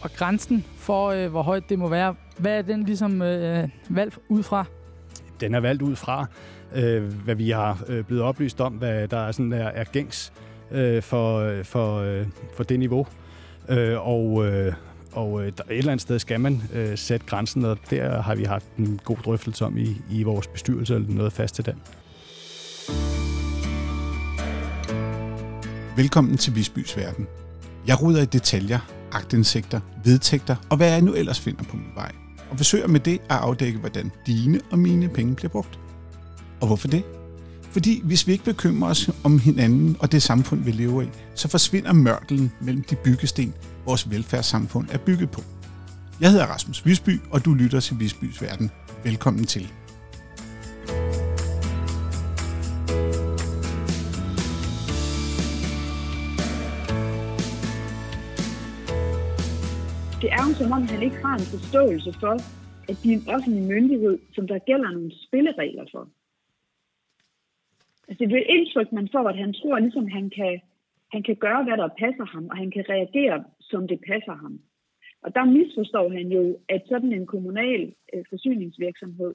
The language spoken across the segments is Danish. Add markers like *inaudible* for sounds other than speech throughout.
Og grænsen for, øh, hvor højt det må være, hvad er den ligesom øh, valgt ud fra? Den er valgt ud fra, øh, hvad vi har øh, blevet oplyst om, hvad der er, sådan, er, er gængs øh, for, for, øh, for det niveau. Øh, og øh, og øh, der, et eller andet sted skal man øh, sætte grænsen, og der har vi haft en god drøftelse om i, i vores bestyrelse, eller noget fast til den. Velkommen til Visbys Verden. Jeg ruder i detaljer, agtindsigter, vedtægter og hvad jeg nu ellers finder på min vej. Og forsøger med det at afdække, hvordan dine og mine penge bliver brugt. Og hvorfor det? Fordi hvis vi ikke bekymrer os om hinanden og det samfund, vi lever i, så forsvinder mørtelen mellem de byggesten, vores velfærdssamfund er bygget på. Jeg hedder Rasmus Visby, og du lytter til Visbys Verden. Velkommen til. Det er jo som om, han ikke har en forståelse for, at de er en offentlig myndighed, som der gælder nogle spilleregler for. Altså det er et indtryk, man får, at han tror, ligesom han kan, han kan gøre, hvad der passer ham, og han kan reagere, som det passer ham. Og der misforstår han jo, at sådan en kommunal øh, forsyningsvirksomhed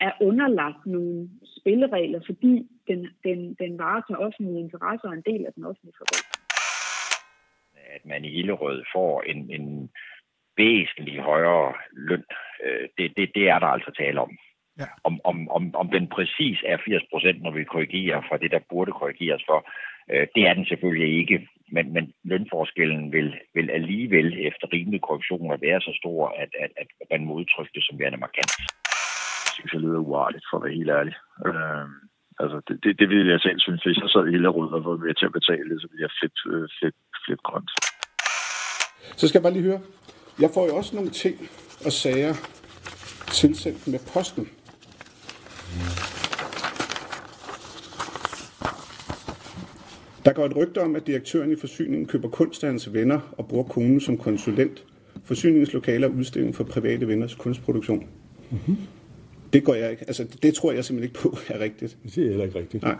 er underlagt nogle spilleregler, fordi den, den, den varetager offentlige interesser og en del af den offentlige forvaltning. At man i Hillerød får en, en væsentlig højere løn, øh, det, det, det er der altså tale om. Ja. Om, om, om, om den præcis er 80 procent, når vi korrigerer fra det, der burde korrigeres for, øh, det er den selvfølgelig ikke. Men, men lønforskellen vil, vil alligevel efter rimelig korrektioner være så stor, at, at, at man må udtrykke det som værende markant. Jeg synes, jeg lyder uartigt, for at være helt ærlig. Øh, altså, det, det, det ville jeg selv synes, hvis jeg sad i Hillerød og var med til at betale, så ville jeg flip, øh, flip, flip grønt. Så skal jeg bare lige høre. Jeg får jo også nogle ting og sager tilsendt med posten. Der går et rygte om, at direktøren i forsyningen køber kunst af hans venner og bruger konen som konsulent. Forsyningslokaler og udstilling for private venners kunstproduktion. Mm-hmm. Det går jeg ikke. Altså, det tror jeg simpelthen ikke på er rigtigt. Det er heller ikke rigtigt. Nej.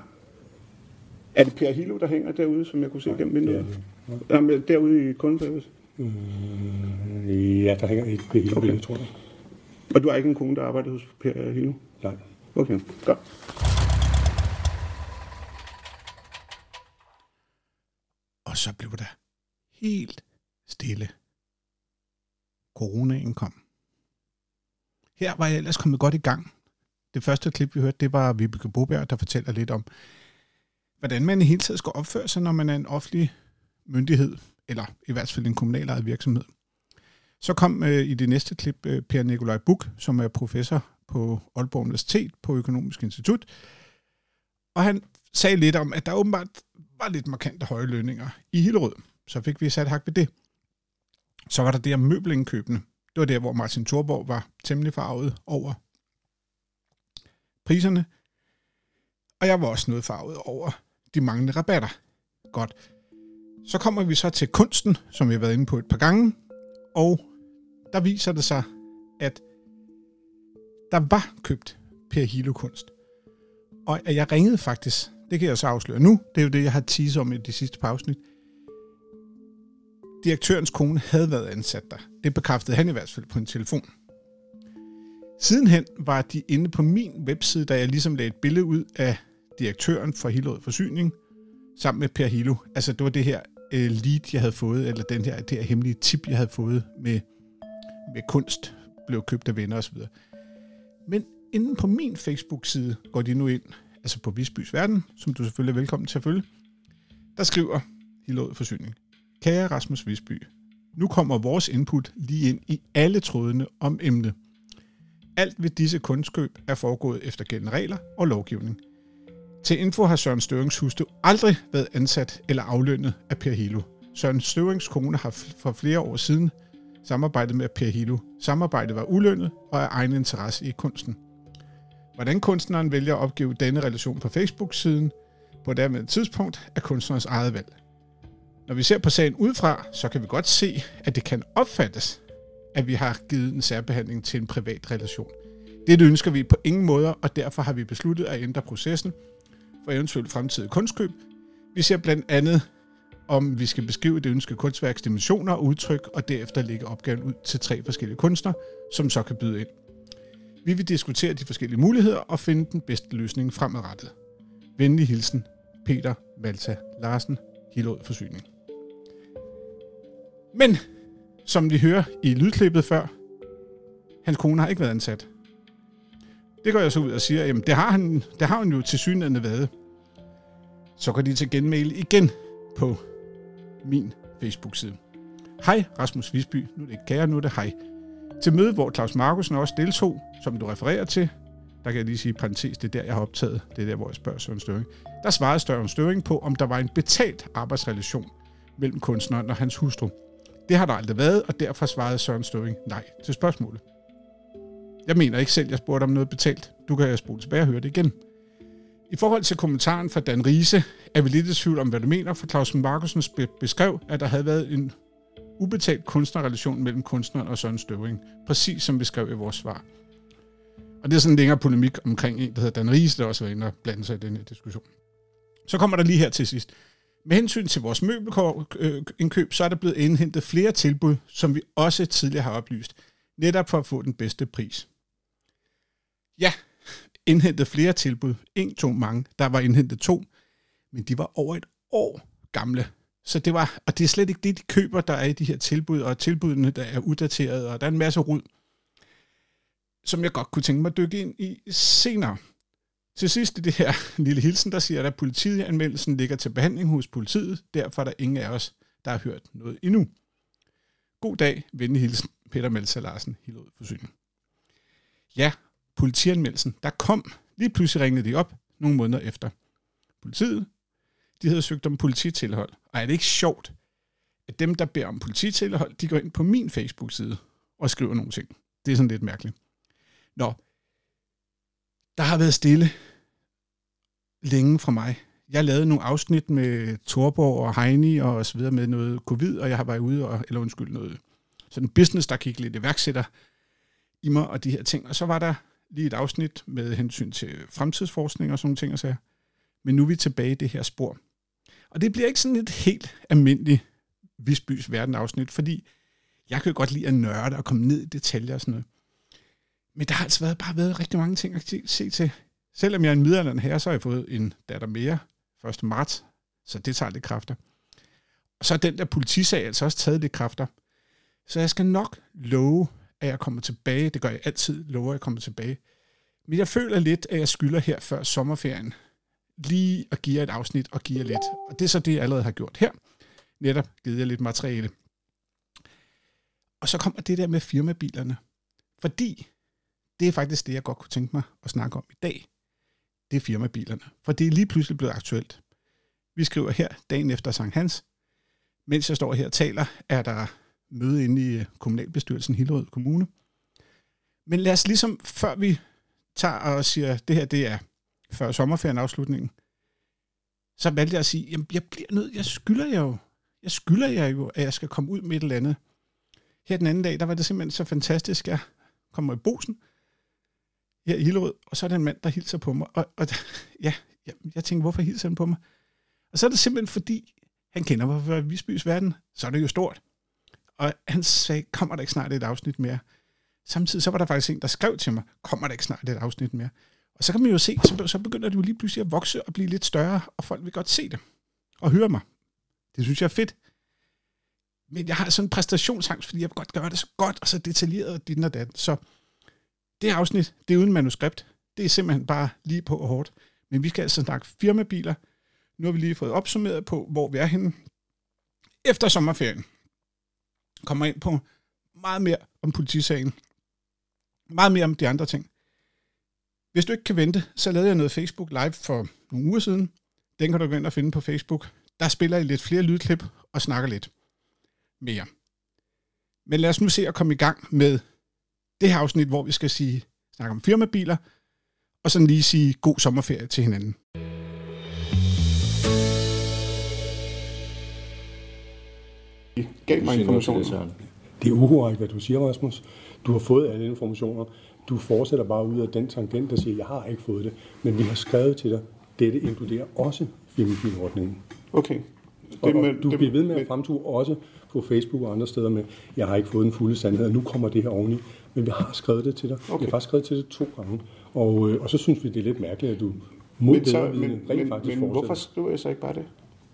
Er det Per Hilo, der hænger derude, som jeg kunne se Nej, gennem vinduet? Det. Jamen, derude i kundeservice? Øh, ja, der hænger et Per Hilo, okay. tror jeg. Og du har ikke en kone, der arbejder hos Per Hilo? Nej. Okay, godt. Og så blev der helt stille. Coronaen kom. Her var jeg ellers kommet godt i gang. Det første klip, vi hørte, det var Vibeke Boberg, der fortæller lidt om, hvordan man i hele tiden skal opføre sig, når man er en offentlig myndighed, eller i hvert fald en kommunal ejet virksomhed. Så kom øh, i det næste klip øh, Per Nikolaj Buk, som er professor på Aalborg Universitet på Økonomisk Institut. Og han sagde lidt om, at der åbenbart var lidt markante høje lønninger i Hillerød. Så fik vi sat hak ved det. Så var der det om møbelindkøbene. Det var der, hvor Martin Thorborg var temmelig farvet over priserne. Og jeg var også noget farvet over de manglende rabatter. Godt. Så kommer vi så til kunsten, som vi har været inde på et par gange. Og der viser det sig, at der var købt Per Hilo kunst. Og jeg ringede faktisk, det kan jeg så afsløre nu, det er jo det, jeg har teaset om i de sidste par afsnit. Direktørens kone havde været ansat der. Det bekræftede han i hvert fald på en telefon. Sidenhen var de inde på min webside, da jeg ligesom lagde et billede ud af direktøren for Hillerød Forsyning, sammen med Per Hilo. Altså det var det her øh, lead, jeg havde fået, eller den her, det her hemmelige tip, jeg havde fået med, med kunst, blev købt af venner osv. Men inden på min Facebook-side går de nu ind, altså på Visbys Verden, som du selvfølgelig er velkommen til at følge, der skriver Hillerød Forsyning. Kære Rasmus Visby, nu kommer vores input lige ind i alle trådene om emnet. Alt ved disse kunstkøb er foregået efter gældende regler og lovgivning. Til info har Søren Størings hustru aldrig været ansat eller aflønnet af Per Hilo. Søren Størings kone har for flere år siden samarbejdet med Per Hilo. Samarbejdet var ulønnet og af egen interesse i kunsten. Hvordan kunstneren vælger at opgive denne relation på Facebook-siden på det tidspunkt er kunstnerens eget valg. Når vi ser på sagen udefra, så kan vi godt se, at det kan opfattes, at vi har givet en særbehandling til en privat relation. Det ønsker vi på ingen måder, og derfor har vi besluttet at ændre processen for eventuelt fremtidige kunstkøb. Vi ser blandt andet om vi skal beskrive det ønskede kunstværks dimensioner og udtryk, og derefter lægge opgaven ud til tre forskellige kunstnere, som så kan byde ind. Vi vil diskutere de forskellige muligheder og finde den bedste løsning fremadrettet. Venlig hilsen, Peter Malta Larsen, Hillerød Forsyning. Men, som vi hører i lydklippet før, hans kone har ikke været ansat. Det går jeg så ud og siger, jamen det har, han, det har hun jo til synligheden været. Så går de til genmail igen på min Facebook-side. Hej Rasmus Visby, nu er det ikke kære, nu er det hej. Til møde, hvor Claus Markusen også deltog, som du refererer til, der kan jeg lige sige parentes, det er der, jeg har optaget, det er der, hvor jeg spørger Søren Støring. Der svarede Søren Støring på, om der var en betalt arbejdsrelation mellem kunstneren og hans hustru. Det har der aldrig været, og derfor svarede Søren Støving nej til spørgsmålet. Jeg mener ikke selv, jeg spurgte om noget betalt. Du kan spole tilbage og høre det igen. I forhold til kommentaren fra Dan Riese, er vi lidt i tvivl om, hvad du mener, for Clausen Markusen beskrev, at der havde været en ubetalt kunstnerrelation mellem kunstneren og Søren Støvring, præcis som vi skrev i vores svar. Og det er sådan en længere polemik omkring en, der hedder Dan Riese, der også var inde og blande sig i den her diskussion. Så kommer der lige her til sidst. Med hensyn til vores møbelindkøb, øh, så er der blevet indhentet flere tilbud, som vi også tidligere har oplyst, netop for at få den bedste pris. Ja, indhentet flere tilbud. En, to, mange. Der var indhentet to, men de var over et år gamle. Så det var, og det er slet ikke det, de køber, der er i de her tilbud, og tilbudene, der er uddateret, og der er en masse rod, som jeg godt kunne tænke mig at dykke ind i senere. Til sidst i det her *laughs* lille hilsen, der siger, at politianmeldelsen ligger til behandling hos politiet. Derfor er der ingen af os, der har hørt noget endnu. God dag, venlig hilsen, Peter Melsa Larsen, Hillerød Forsyning. Ja, politianmeldelsen, der kom, lige pludselig ringede de op nogle måneder efter. Politiet, de havde søgt om polititilhold. Og er det ikke sjovt, at dem, der beder om polititilhold, de går ind på min Facebook-side og skriver nogle ting. Det er sådan lidt mærkeligt. Nå, der har været stille længe fra mig. Jeg lavede nogle afsnit med Torborg og Heini og så videre med noget covid, og jeg har været ude og, eller undskyld, noget sådan business, der gik lidt iværksætter i mig og de her ting. Og så var der lige et afsnit med hensyn til fremtidsforskning og sådan nogle ting og sager. Men nu er vi tilbage i det her spor. Og det bliver ikke sådan et helt almindeligt Visbys verden afsnit, fordi jeg kan godt lide at nørde og komme ned i detaljer og sådan noget. Men der har altså været, bare været rigtig mange ting at se til. Selvom jeg er en middelalderen her, så har jeg fået en datter mere 1. marts, så det tager lidt kræfter. Og så er den der politisag altså også taget lidt kræfter. Så jeg skal nok love, at jeg kommer tilbage. Det gør jeg altid, lover, at jeg kommer tilbage. Men jeg føler lidt, at jeg skylder her før sommerferien lige at give jer et afsnit og give jer lidt. Og det er så det, jeg allerede har gjort her. Netop givet jer lidt materiale. Og så kommer det der med firmabilerne. Fordi det er faktisk det, jeg godt kunne tænke mig at snakke om i dag. Det er firmabilerne. For det er lige pludselig blevet aktuelt. Vi skriver her dagen efter Sankt Hans. Mens jeg står her og taler, er der møde inde i øh, kommunalbestyrelsen Hillerød Kommune. Men lad os ligesom, før vi tager og siger, at det her det er før sommerferien afslutningen, så valgte jeg at sige, jamen jeg bliver nødt, jeg skylder jer jo, jeg skylder jer jo, at jeg skal komme ud med et eller andet. Her den anden dag, der var det simpelthen så fantastisk, jeg kommer i bosen, her i Hillerød, og så er der en mand, der hilser på mig, og, og *laughs* ja, jeg, jeg tænker, hvorfor hilser han på mig? Og så er det simpelthen fordi, han kender mig fra Visbys verden, så er det jo stort. Og han sagde, kommer der ikke snart et afsnit mere? Samtidig så var der faktisk en, der skrev til mig, kommer der ikke snart et afsnit mere? Og så kan man jo se, så, så begynder det jo lige pludselig at vokse og blive lidt større, og folk vil godt se det og høre mig. Det synes jeg er fedt. Men jeg har sådan en præstationsangst, fordi jeg vil godt gøre det så godt og så detaljeret og din og dat. Så det afsnit, det er uden manuskript. Det er simpelthen bare lige på og hårdt. Men vi skal altså snakke firmabiler. Nu har vi lige fået opsummeret på, hvor vi er henne efter sommerferien kommer ind på meget mere om politisagen. Meget mere om de andre ting. Hvis du ikke kan vente, så lavede jeg noget Facebook Live for nogle uger siden. Den kan du gå ind og finde på Facebook. Der spiller jeg lidt flere lydklip og snakker lidt mere. Men lad os nu se at komme i gang med det her afsnit, hvor vi skal sige, snakke om firmabiler, og sådan lige sige god sommerferie til hinanden. gav mig informationer. Det er ukorrekt, hvad du siger, Rasmus. Du har fået alle informationer. Du fortsætter bare ud af den tangent, der siger, jeg har ikke fået det. Men vi har skrevet til dig, dette inkluderer også filmfilmordningen. Okay. Og, og du bliver ved med at fremtue også på Facebook og andre steder med, jeg har ikke fået den fulde sandhed, og nu kommer det her oveni. Men vi har skrevet det til dig. Okay. Vi har faktisk skrevet til dig to gange. Og, øh, og så synes vi, det er lidt mærkeligt, at du mod men, så, men, rent men, faktisk men hvorfor skriver jeg så ikke bare det?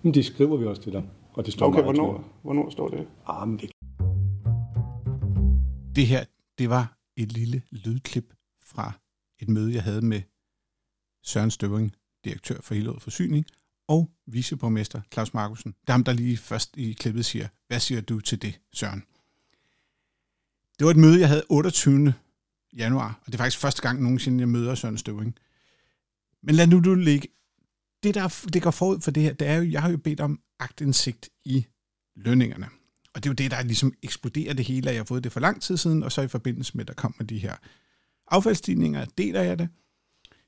Men det skriver vi også til dig. Og det står okay, hvornår, hvornår står det? Ah, men det... det her, det var et lille lydklip fra et møde, jeg havde med Søren Støvring, direktør for Hillerød Forsyning, og viceborgmester Claus Markusen. Det er ham, der lige først i klippet siger, hvad siger du til det, Søren? Det var et møde, jeg havde 28. januar, og det er faktisk første gang nogensinde, jeg møder Søren Støving. Men lad nu du ligge. Det, der det går forud for det her, det er jo, jeg har jo bedt om agtindsigt i lønningerne. Og det er jo det, der ligesom eksploderer det hele, at jeg har fået det for lang tid siden, og så i forbindelse med, at der kommer de her affaldsstigninger, deler jeg det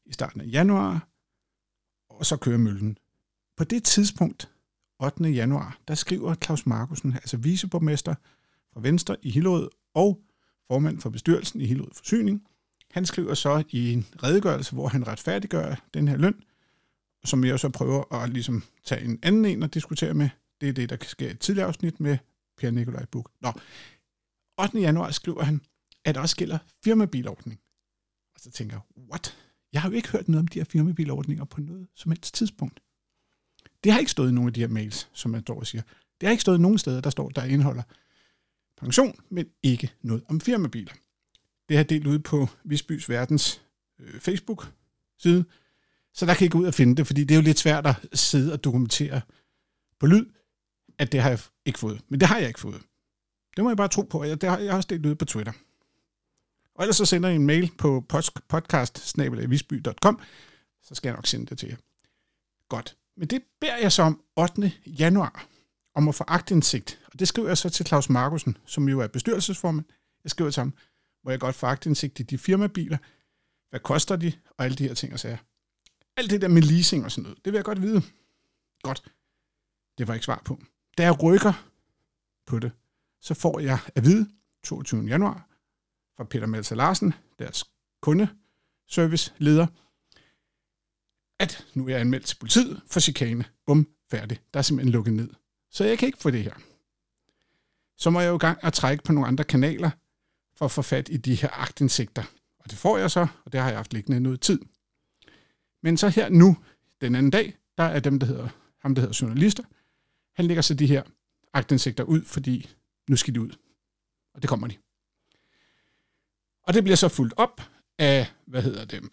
i starten af januar, og så kører møllen. På det tidspunkt, 8. januar, der skriver Claus Markusen, altså viceborgmester fra Venstre i Hillerød og formand for bestyrelsen i Hillerød Forsyning, han skriver så i en redegørelse, hvor han retfærdiggør den her løn, som jeg så prøver at ligesom tage en anden en og diskutere med. Det er det, der kan ske i et tidligere afsnit med Per Nikolaj Buk. Nå, 8. januar skriver han, at der også gælder firmabilordning. Og så tænker jeg, what? Jeg har jo ikke hørt noget om de her firmabilordninger på noget som helst tidspunkt. Det har ikke stået i nogen af de her mails, som man står og siger. Det har ikke stået nogen steder, der står, der indeholder pension, men ikke noget om firmabiler. Det har delt ud på Visbys Verdens øh, Facebook-side, så der kan I gå ud og finde det, fordi det er jo lidt svært at sidde og dokumentere på lyd, at det har jeg ikke fået. Men det har jeg ikke fået. Det må jeg bare tro på. Jeg, det har jeg også delt ud på Twitter. Og ellers så sender I en mail på podcast så skal jeg nok sende det til jer. Godt. Men det beder jeg så om 8. januar, om at få agtindsigt. Og det skriver jeg så til Claus Markusen, som jo er bestyrelsesformand. Jeg skriver til ham, hvor jeg godt få agtindsigt i de firmabiler. Hvad koster de? Og alle de her ting og sager. Alt det der med leasing og sådan noget, det vil jeg godt vide. Godt. Det var ikke svar på. Da jeg rykker på det, så får jeg at vide 22. januar fra Peter Melser Larsen, deres kundeserviceleder, at nu er jeg anmeldt til politiet for chikane. Bum, færdig. Der er simpelthen lukket ned. Så jeg kan ikke få det her. Så må jeg jo i gang at trække på nogle andre kanaler, for at få fat i de her agtindsigter. Og det får jeg så, og det har jeg haft liggende noget tid. Men så her nu, den anden dag, der er dem, der hedder, ham, der hedder journalister, han lægger så de her agtindsigter ud, fordi nu skal de ud. Og det kommer de. Og det bliver så fuldt op af, hvad hedder det,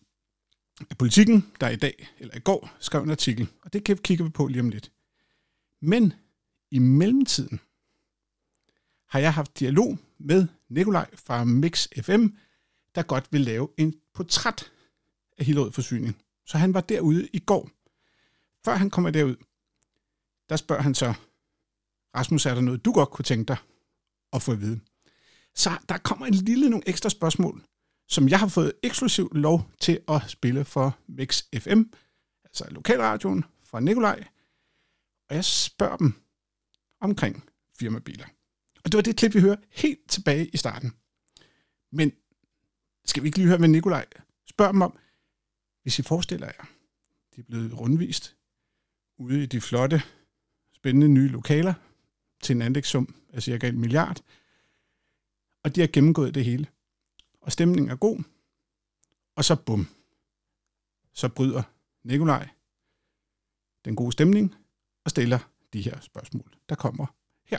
af politikken, der i dag, eller i går, skrev en artikel. Og det kan vi kigge på lige om lidt. Men i mellemtiden har jeg haft dialog med Nikolaj fra Mix FM, der godt vil lave en portræt af Hillerød Forsyning. Så han var derude i går. Før han kommer derud, der spørger han så, Rasmus, er der noget, du godt kunne tænke dig at få at vide? Så der kommer en lille nogle ekstra spørgsmål, som jeg har fået eksklusiv lov til at spille for Mix FM, altså lokalradioen fra Nikolaj. Og jeg spørger dem omkring firmabiler. Og det var det klip, vi hører helt tilbage i starten. Men skal vi ikke lige høre, hvad Nikolaj spørger dem om? Hvis I forestiller jer, de er blevet rundvist ude i de flotte, spændende nye lokaler til en anlægssum af cirka en milliard, og de har gennemgået det hele. Og stemningen er god, og så bum, så bryder Nikolaj den gode stemning og stiller de her spørgsmål, der kommer her.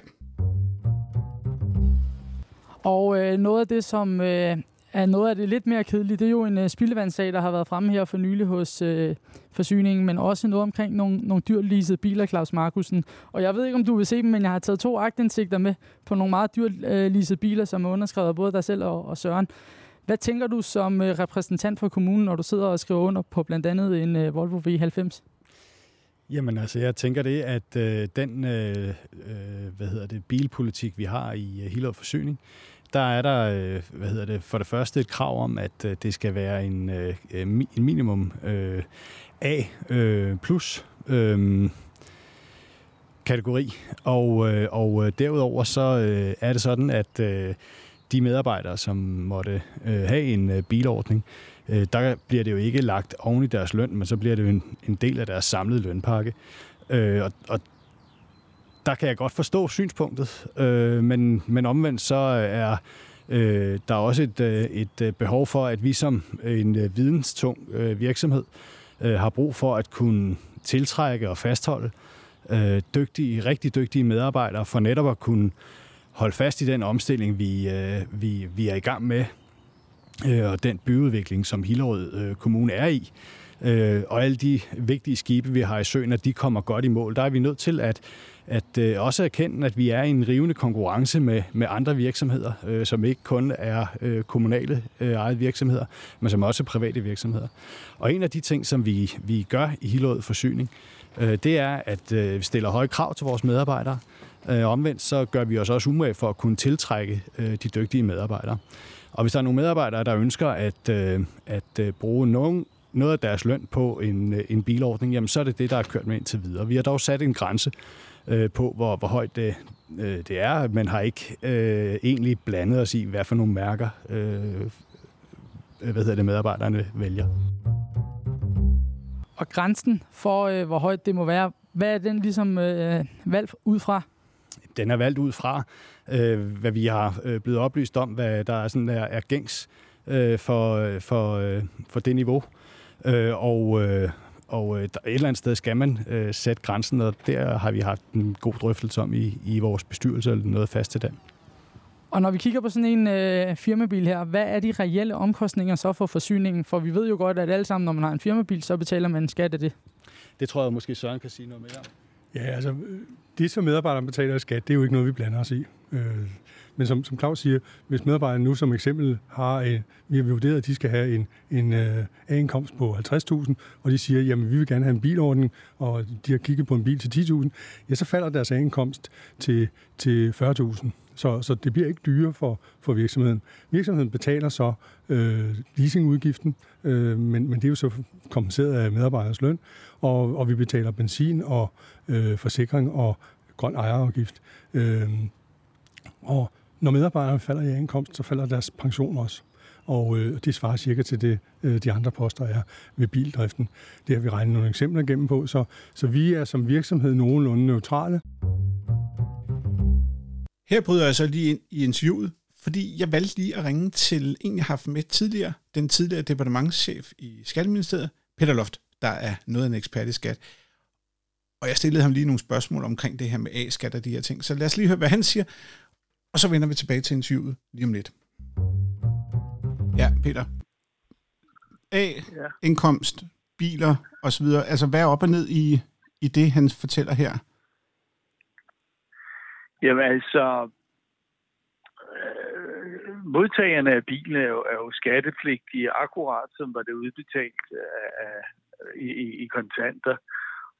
Og øh, noget af det, som øh, er noget af det lidt mere kedelige, det er jo en øh, spildevandssag, der har været fremme her for nylig hos øh, forsyningen, men også noget omkring nogle, nogle dyrlisede biler, Claus Markusen. Og jeg ved ikke, om du vil se dem, men jeg har taget to agtindsigter med på nogle meget dyrleasede øh, biler, som er underskrevet af både dig selv og, og Søren. Hvad tænker du som øh, repræsentant for kommunen, når du sidder og skriver under på blandt andet en øh, Volvo V90? Jamen altså, jeg tænker det, at øh, den øh, øh, hvad hedder det, bilpolitik, vi har i øh, Hillerød Forsyning, der er der, øh, hvad hedder det, for det første et krav om, at øh, det skal være en, øh, en minimum øh, A øh, plus øh, kategori. Og, øh, og øh, derudover så øh, er det sådan, at øh, de medarbejdere, som måtte øh, have en øh, bilordning, øh, øh, der bliver det jo ikke lagt oven i deres løn, men så bliver det jo en, en del af deres samlede lønpakke. Øh, og, og der kan jeg godt forstå synspunktet, øh, men, men omvendt så er øh, der er også et, øh, et øh, behov for, at vi som en øh, videnstung øh, virksomhed øh, har brug for at kunne tiltrække og fastholde øh, dygtige, rigtig dygtige medarbejdere, for netop at kunne holde fast i den omstilling, vi, øh, vi, vi er i gang med, øh, og den byudvikling, som Hillerød øh, Kommune er i. Øh, og alle de vigtige skibe, vi har i søen, at de kommer godt i mål. Der er vi nødt til at, at øh, også erkende, at vi er i en rivende konkurrence med, med andre virksomheder, øh, som ikke kun er øh, kommunale øh, eget virksomheder, men som også er private virksomheder. Og en af de ting, som vi, vi gør i Hillerød Forsyning, øh, det er, at øh, vi stiller høje krav til vores medarbejdere. Øh, omvendt så gør vi os også umage for at kunne tiltrække øh, de dygtige medarbejdere. Og hvis der er nogle medarbejdere, der ønsker at, øh, at øh, bruge nogen, noget af deres løn på en, øh, en bilordning, jamen så er det det, der er kørt med indtil videre. Vi har dog sat en grænse øh, på, hvor, hvor højt det, øh, det er. Man har ikke øh, egentlig blandet os i, hvad for nogle mærker øh, hvad hedder det, medarbejderne vælger. Og grænsen for, øh, hvor højt det må være, hvad er den ligesom øh, valgt ud fra? Den er valgt ud fra, øh, hvad vi har øh, blevet oplyst om, hvad der er, sådan er, er gængs øh, for, for, øh, for det niveau. Øh, og, øh, og øh, et eller andet sted skal man øh, sætte grænsen, og der har vi haft en god drøftelse om i, i vores bestyrelse, eller noget fast til den. Og når vi kigger på sådan en øh, firmabil her, hvad er de reelle omkostninger så for forsyningen? For vi ved jo godt, at alle sammen, når man har en firmabil, så betaler man en skat af det. Det tror jeg måske Søren kan sige noget mere om. Ja, altså øh, det, som medarbejderen betaler i skat, det er jo ikke noget, vi blander os i. Øh, men som, som Claus siger, hvis medarbejderen nu som eksempel har, en, vi har vurderet, at de skal have en, en A-indkomst på 50.000, og de siger, jamen vi vil gerne have en bilordning, og de har kigget på en bil til 10.000, ja, så falder deres A-indkomst til, til 40.000. Så, så det bliver ikke dyrere for, for virksomheden. Virksomheden betaler så øh, leasingudgiften, øh, men, men det er jo så kompenseret af medarbejderes løn, og, og vi betaler benzin og øh, forsikring og grøn ejerafgift. Øh, og når medarbejderne falder i indkomst, så falder deres pension også. Og øh, det svarer cirka til det, øh, de andre poster er ved bildriften. Det har vi regnet nogle eksempler igennem på, så, så vi er som virksomhed nogenlunde neutrale. Her bryder jeg så lige ind i interviewet, fordi jeg valgte lige at ringe til en, jeg har haft med tidligere, den tidligere departementschef i Skatteministeriet, Peter Loft, der er noget af en ekspert i skat. Og jeg stillede ham lige nogle spørgsmål omkring det her med A-skat og de her ting. Så lad os lige høre, hvad han siger, og så vender vi tilbage til interviewet lige om lidt. Ja, Peter. A, ja. indkomst, biler osv. Altså, hvad er op og ned i, i det, han fortæller her? Jamen altså, øh, modtagerne af bilen er jo, er jo skattepligtige, akkurat som var det udbetalt af, i, i, i kontanter.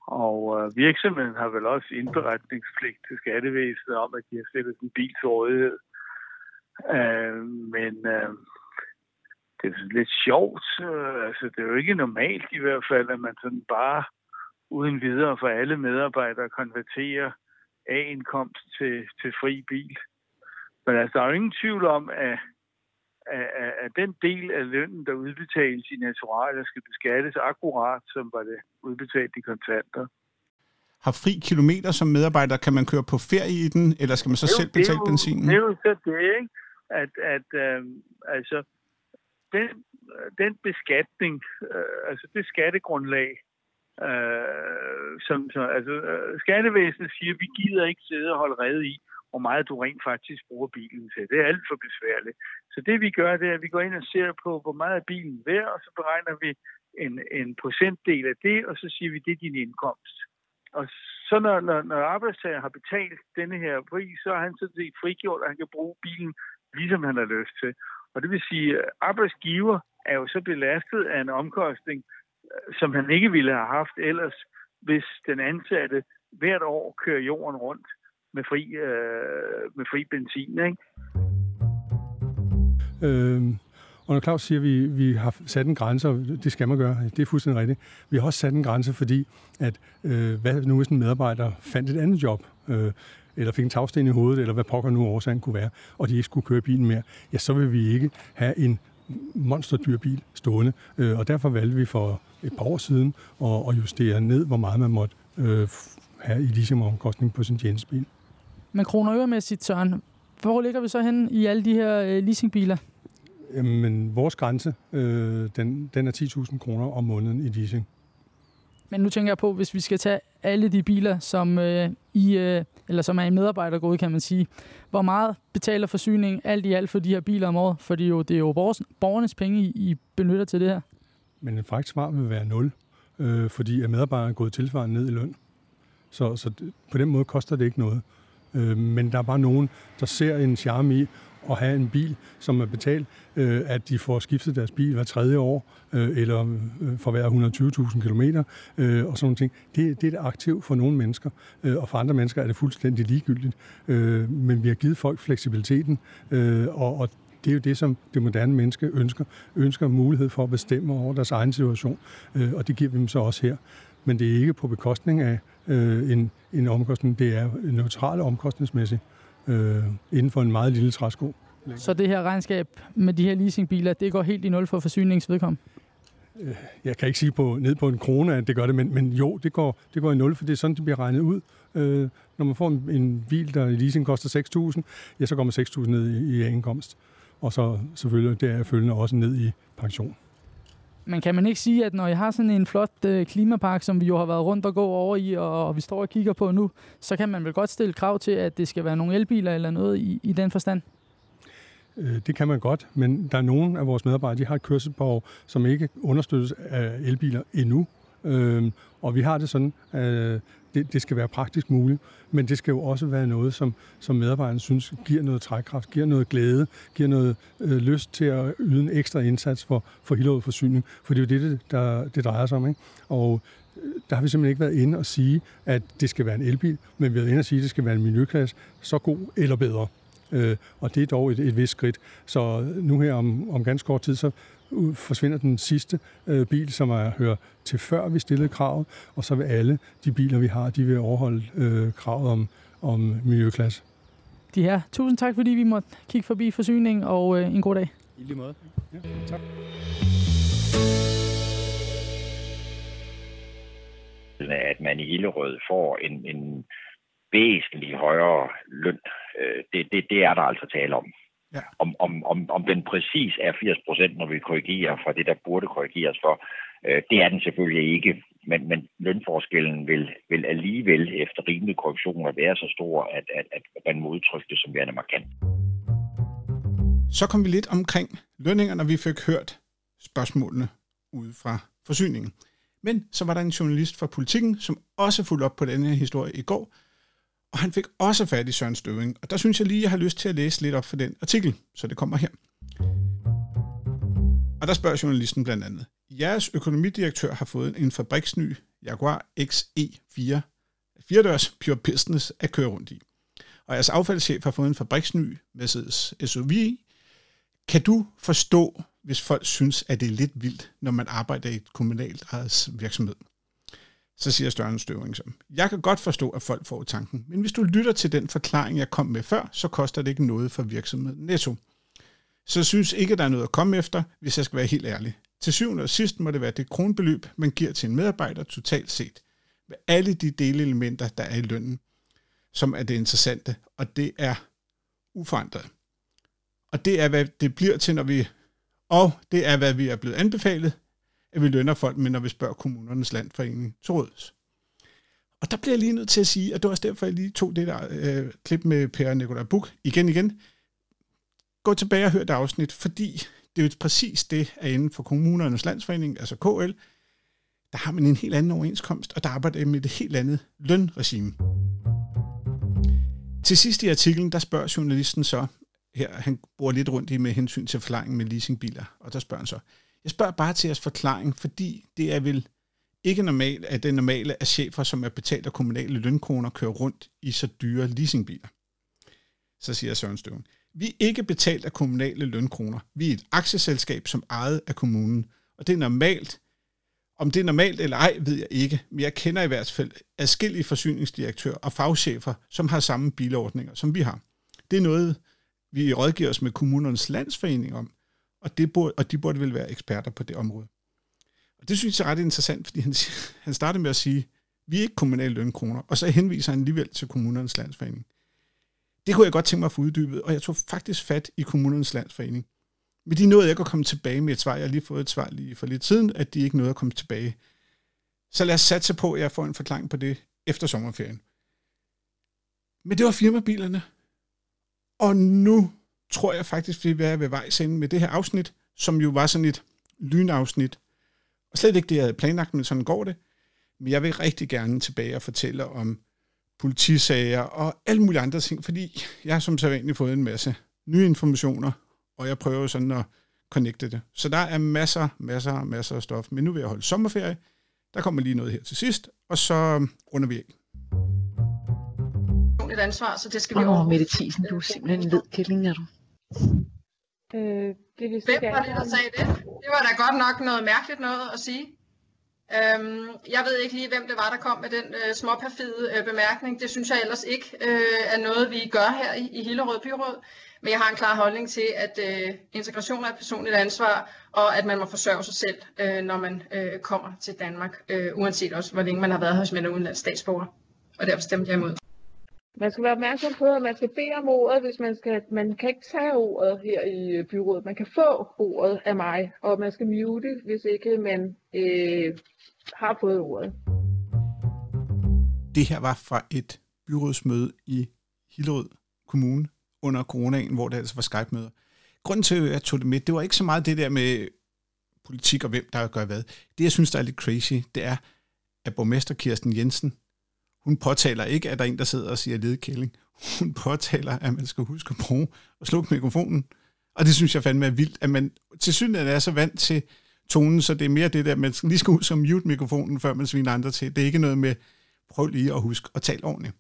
Og øh, virksomheden har vel også indberetningspligt til skattevæsenet om, at de har stillet en bil til rådighed. Øh, men øh, det er lidt sjovt. Øh, altså, det er jo ikke normalt i hvert fald, at man sådan bare uden videre for alle medarbejdere konverterer A-indkomst til, til fri bil. Men altså, der er jo ingen tvivl om, at, at, at, den del af lønnen, der udbetales i naturaler, skal beskattes akkurat, som var det udbetalt i kontanter. Har fri kilometer som medarbejder, kan man køre på ferie i den, eller skal man så selv betale benzinen? Det er jo så det, ikke? At, at øh, altså, den, den beskatning, øh, altså det skattegrundlag, Øh, som, som, altså, øh, skattevæsenet siger, at vi gider ikke sidde og holde redde i, hvor meget du rent faktisk bruger bilen til. Det er alt for besværligt. Så det vi gør, det er, at vi går ind og ser på, hvor meget er bilen værd, og så beregner vi en, en procentdel af det, og så siger vi, det er din indkomst. Og så når, når, når arbejdstager har betalt denne her pris, så er han sådan set frigjort, at han kan bruge bilen, ligesom han har lyst til. Og det vil sige, at arbejdsgiver er jo så belastet af en omkostning, som han ikke ville have haft ellers, hvis den ansatte hvert år kører jorden rundt med fri, øh, med fri benzin. Ikke? Øhm, og når Claus siger, at vi, vi har sat en grænse, og det skal man gøre, det er fuldstændig rigtigt. Vi har også sat en grænse, fordi at, øh, hvad nu hvis en medarbejder fandt et andet job, øh, eller fik en tagsten i hovedet, eller hvad pokker nu årsagen kunne være, og de ikke skulle køre bilen mere, ja, så vil vi ikke have en monsterdyr bil stående. Øh, og derfor valgte vi for et par år siden at, at justere ned, hvor meget man måtte øh, have i leasingomkostning på sin tjenestebil. Men kroner sit Søren, hvor ligger vi så hen i alle de her øh, leasingbiler? Jamen, vores grænse, øh, den, den er 10.000 kroner om måneden i leasing. Men nu tænker jeg på, hvis vi skal tage alle de biler, som, øh, I, øh, eller som er i medarbejdergode, kan man sige. Hvor meget betaler forsyningen alt i alt for de her biler om året? Fordi jo, det er jo vores, borgernes penge, I, I benytter til det her. Men en faktisk svar vil være 0, øh, fordi at medarbejderne er gået tilsvarende ned i løn. Så, så på den måde koster det ikke noget. Øh, men der er bare nogen, der ser en charme i at have en bil, som er betalt, øh, at de får skiftet deres bil hver tredje år, øh, eller øh, for hver 120.000 km, øh, og sådan nogle ting. Det, det er det aktiv for nogle mennesker, øh, og for andre mennesker er det fuldstændig ligegyldigt. Øh, men vi har givet folk fleksibiliteten, øh, og, og det er jo det, som det moderne menneske ønsker. Ønsker mulighed for at bestemme over deres egen situation, øh, og det giver vi dem så også her. Men det er ikke på bekostning af øh, en, en omkostning, det er neutrale omkostningsmæssigt øh, inden for en meget lille træsko. Så det her regnskab med de her leasingbiler, det går helt i nul for forsyningsvedkom? Øh, jeg kan ikke sige på, ned på en krone, at det gør det, men, men jo, det går, det går i nul, for det er sådan, det bliver regnet ud. Øh, når man får en, en bil, der i leasing koster 6.000, ja, så går man 6.000 ned i, i indkomst. Og så selvfølgelig der følgende også ned i pension. Men kan man ikke sige, at når I har sådan en flot øh, klimapark, som vi jo har været rundt og gå over i, og, og vi står og kigger på nu, så kan man vel godt stille krav til, at det skal være nogle elbiler eller noget i, i den forstand? Øh, det kan man godt, men der er nogle af vores medarbejdere, de har et kørselsbehov, som ikke understøttes af elbiler endnu. Øh, og vi har det sådan, at det, det skal være praktisk muligt, men det skal jo også være noget, som, som medarbejderne synes giver noget trækkraft, giver noget glæde, giver noget øh, lyst til at yde en ekstra indsats for, for Hillerød Forsyning, for det er jo det, der, det drejer sig om. Ikke? Og øh, der har vi simpelthen ikke været inde og sige, at det skal være en elbil, men vi har været inde og sige, at det skal være en miljøklasse, så god eller bedre. Øh, og det er dog et, et vist skridt. Så nu her om, om ganske kort tid, så forsvinder den sidste øh, bil, som er hører til før vi stillede kravet, og så vil alle de biler, vi har, de vil overholde øh, kravet om, om miljøklasse. De her. Tusind tak, fordi vi måtte kigge forbi forsyningen, og øh, en god dag. I lige måde. Ja, tak. at man i Hillerød får en, en væsentlig højere løn. Øh, det, det, det er der altså tale om. Ja. Om, om, om, om den præcis er 80 procent, når vi korrigerer fra det, der burde korrigeres for, øh, det er den selvfølgelig ikke. Men, men lønforskellen vil, vil alligevel efter rimelige korrektioner være så stor, at, at, at man det som værende markant. Så kom vi lidt omkring lønningerne, når vi fik hørt spørgsmålene ude fra forsyningen. Men så var der en journalist fra Politikken, som også fulgte op på denne historie i går, og han fik også fat i Søren Støving, og der synes jeg lige, jeg har lyst til at læse lidt op for den artikel, så det kommer her. Og der spørger journalisten blandt andet, jeres økonomidirektør har fået en fabriksny Jaguar XE4 firedørs Pure Business at køre rundt i. Og jeres affaldschef har fået en fabriksny Mercedes SUV. Kan du forstå, hvis folk synes, at det er lidt vildt, når man arbejder i et kommunalt virksomhed? Så siger Støren Støvring så, jeg kan godt forstå, at folk får tanken, men hvis du lytter til den forklaring, jeg kom med før, så koster det ikke noget for virksomheden netto. Så jeg synes ikke, der er noget at komme efter, hvis jeg skal være helt ærlig. Til syvende og sidst må det være det kronbeløb, man giver til en medarbejder totalt set. Med alle de delelementer, der er i lønnen, som er det interessante, og det er uforandret. Og det er, hvad det bliver til, når vi... Og det er, hvad vi er blevet anbefalet at vi lønner folk med, når vi spørger kommunernes landforening til råds. Og der bliver jeg lige nødt til at sige, at det var også derfor, jeg lige tog det der øh, klip med Per Nikolaj Buk igen igen. Gå tilbage og hør det afsnit, fordi det er jo præcis det, at inden for kommunernes landsforening, altså KL, der har man en helt anden overenskomst, og der arbejder med et helt andet lønregime. Til sidst i artiklen, der spørger journalisten så, her han bor lidt rundt i med hensyn til forklaringen med leasingbiler, og der spørger han så, jeg spørger bare til jeres forklaring, fordi det er vel ikke normalt, at det normale er chefer, som er betalt af kommunale lønkroner, kører rundt i så dyre leasingbiler. Så siger Søren Støven. Vi er ikke betalt af kommunale lønkroner. Vi er et aktieselskab, som ejet af kommunen. Og det er normalt. Om det er normalt eller ej, ved jeg ikke. Men jeg kender i hvert fald adskillige forsyningsdirektører og fagchefer, som har samme bilordninger, som vi har. Det er noget, vi rådgiver os med kommunernes landsforening om og, det burde, og de burde vel være eksperter på det område. Og det synes jeg er ret interessant, fordi han, *laughs* han startede med at sige, vi er ikke kommunale lønkroner, og så henviser han alligevel til kommunernes landsforening. Det kunne jeg godt tænke mig at få uddybet, og jeg tog faktisk fat i kommunernes landsforening. Men de nåede ikke at komme tilbage med et svar. Jeg har lige fået et svar lige for lidt siden, at de ikke nåede at komme tilbage. Så lad os satse på, at jeg får en forklaring på det efter sommerferien. Men det var firmabilerne. Og nu tror jeg faktisk, vi er ved vejs ende med det her afsnit, som jo var sådan et lynafsnit. Og slet ikke det, jeg havde planlagt, men sådan går det. Men jeg vil rigtig gerne tilbage og fortælle om politisager og alle mulige andre ting, fordi jeg har som sædvanligt fået en masse nye informationer, og jeg prøver sådan at connecte det. Så der er masser, masser, masser af stof. Men nu vil jeg holde sommerferie. Der kommer lige noget her til sidst, og så runder vi af. Et ansvar, så det skal vi over. Åh, Mette Thiesen, du er simpelthen en ledkælling, er du? Øh, det Hvem var det, der sagde det? Det var da godt nok noget mærkeligt noget at sige. Øhm, jeg ved ikke lige, hvem det var, der kom med den øh, småperfide øh, bemærkning. Det synes jeg ellers ikke øh, er noget, vi gør her i, i Hillerød Byråd. Men jeg har en klar holdning til, at øh, integration er et personligt ansvar, og at man må forsørge sig selv, øh, når man øh, kommer til Danmark, øh, uanset også, hvor længe man har været her som en udenlandsk statsborger. Og derfor stemte jeg imod. Man skal være opmærksom på, at man skal bede om ordet, hvis man skal. Man kan ikke tage ordet her i øh, byrådet. Man kan få ordet af mig, og man skal mute, hvis ikke man øh, har fået ordet. Det her var fra et byrådsmøde i Hillerød Kommune under coronaen, hvor det altså var Skype-møder. Grunden til, at jeg tog det med, det var ikke så meget det der med politik og hvem der gør hvad. Det, jeg synes, der er lidt crazy, det er, at borgmester Kirsten Jensen, hun påtaler ikke, at der er en, der sidder og siger ledkælling. Hun påtaler, at man skal huske at bruge og slukke mikrofonen. Og det synes jeg fandme er vildt, at man til synligheden er så vant til tonen, så det er mere det der, at man lige skal huske at mute mikrofonen, før man sviner andre til. Det er ikke noget med, prøv lige at huske at tale ordentligt.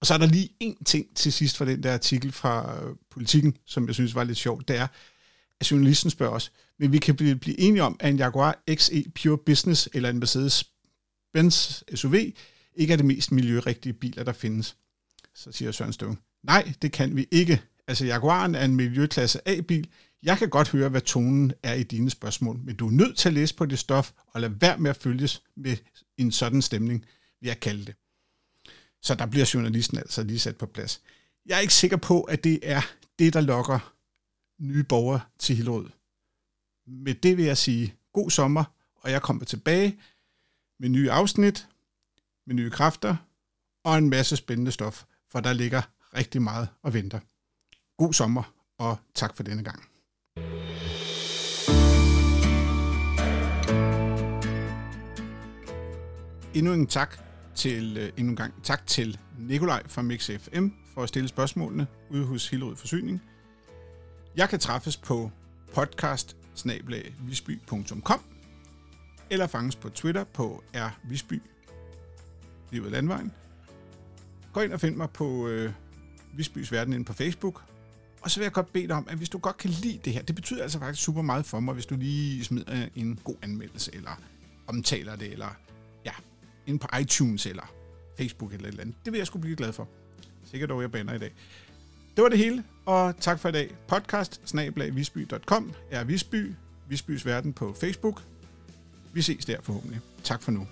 Og så er der lige en ting til sidst fra den der artikel fra øh, Politiken, som jeg synes var lidt sjovt, det er, at journalisten spørger os, men vi kan blive, blive enige om, at en Jaguar XE Pure Business eller en Mercedes-Benz SUV ikke er det mest miljørigtige biler, der findes. Så siger Søren Støvn, nej, det kan vi ikke. Altså Jaguaren er en miljøklasse A-bil. Jeg kan godt høre, hvad tonen er i dine spørgsmål, men du er nødt til at læse på det stof, og lade være med at følges med en sådan stemning, vil jeg kalde det. Så der bliver journalisten altså lige sat på plads. Jeg er ikke sikker på, at det er det, der lokker nye borgere til Hillerød. Med det vil jeg sige god sommer, og jeg kommer tilbage med nye afsnit, med nye kræfter og en masse spændende stof, for der ligger rigtig meget og venter. God sommer, og tak for denne gang. Endnu en tak til, øh, endnu en gang tak til Nikolaj fra Mix FM for at stille spørgsmålene ude hos Hillerød Forsyning. Jeg kan træffes på podcast eller fanges på Twitter på rvisby Livet Landvejen. Gå ind og find mig på øh, Visbys Verden inde på Facebook. Og så vil jeg godt bede dig om, at hvis du godt kan lide det her, det betyder altså faktisk super meget for mig, hvis du lige smider en god anmeldelse, eller omtaler det, eller ja, ind på iTunes, eller Facebook, eller et eller andet. Det vil jeg skulle blive glad for. Sikkert over jeg banner i dag. Det var det hele, og tak for i dag. Podcast snablag.visby.com er Visby, Visbys Verden på Facebook. Vi ses der forhåbentlig. Tak for nu.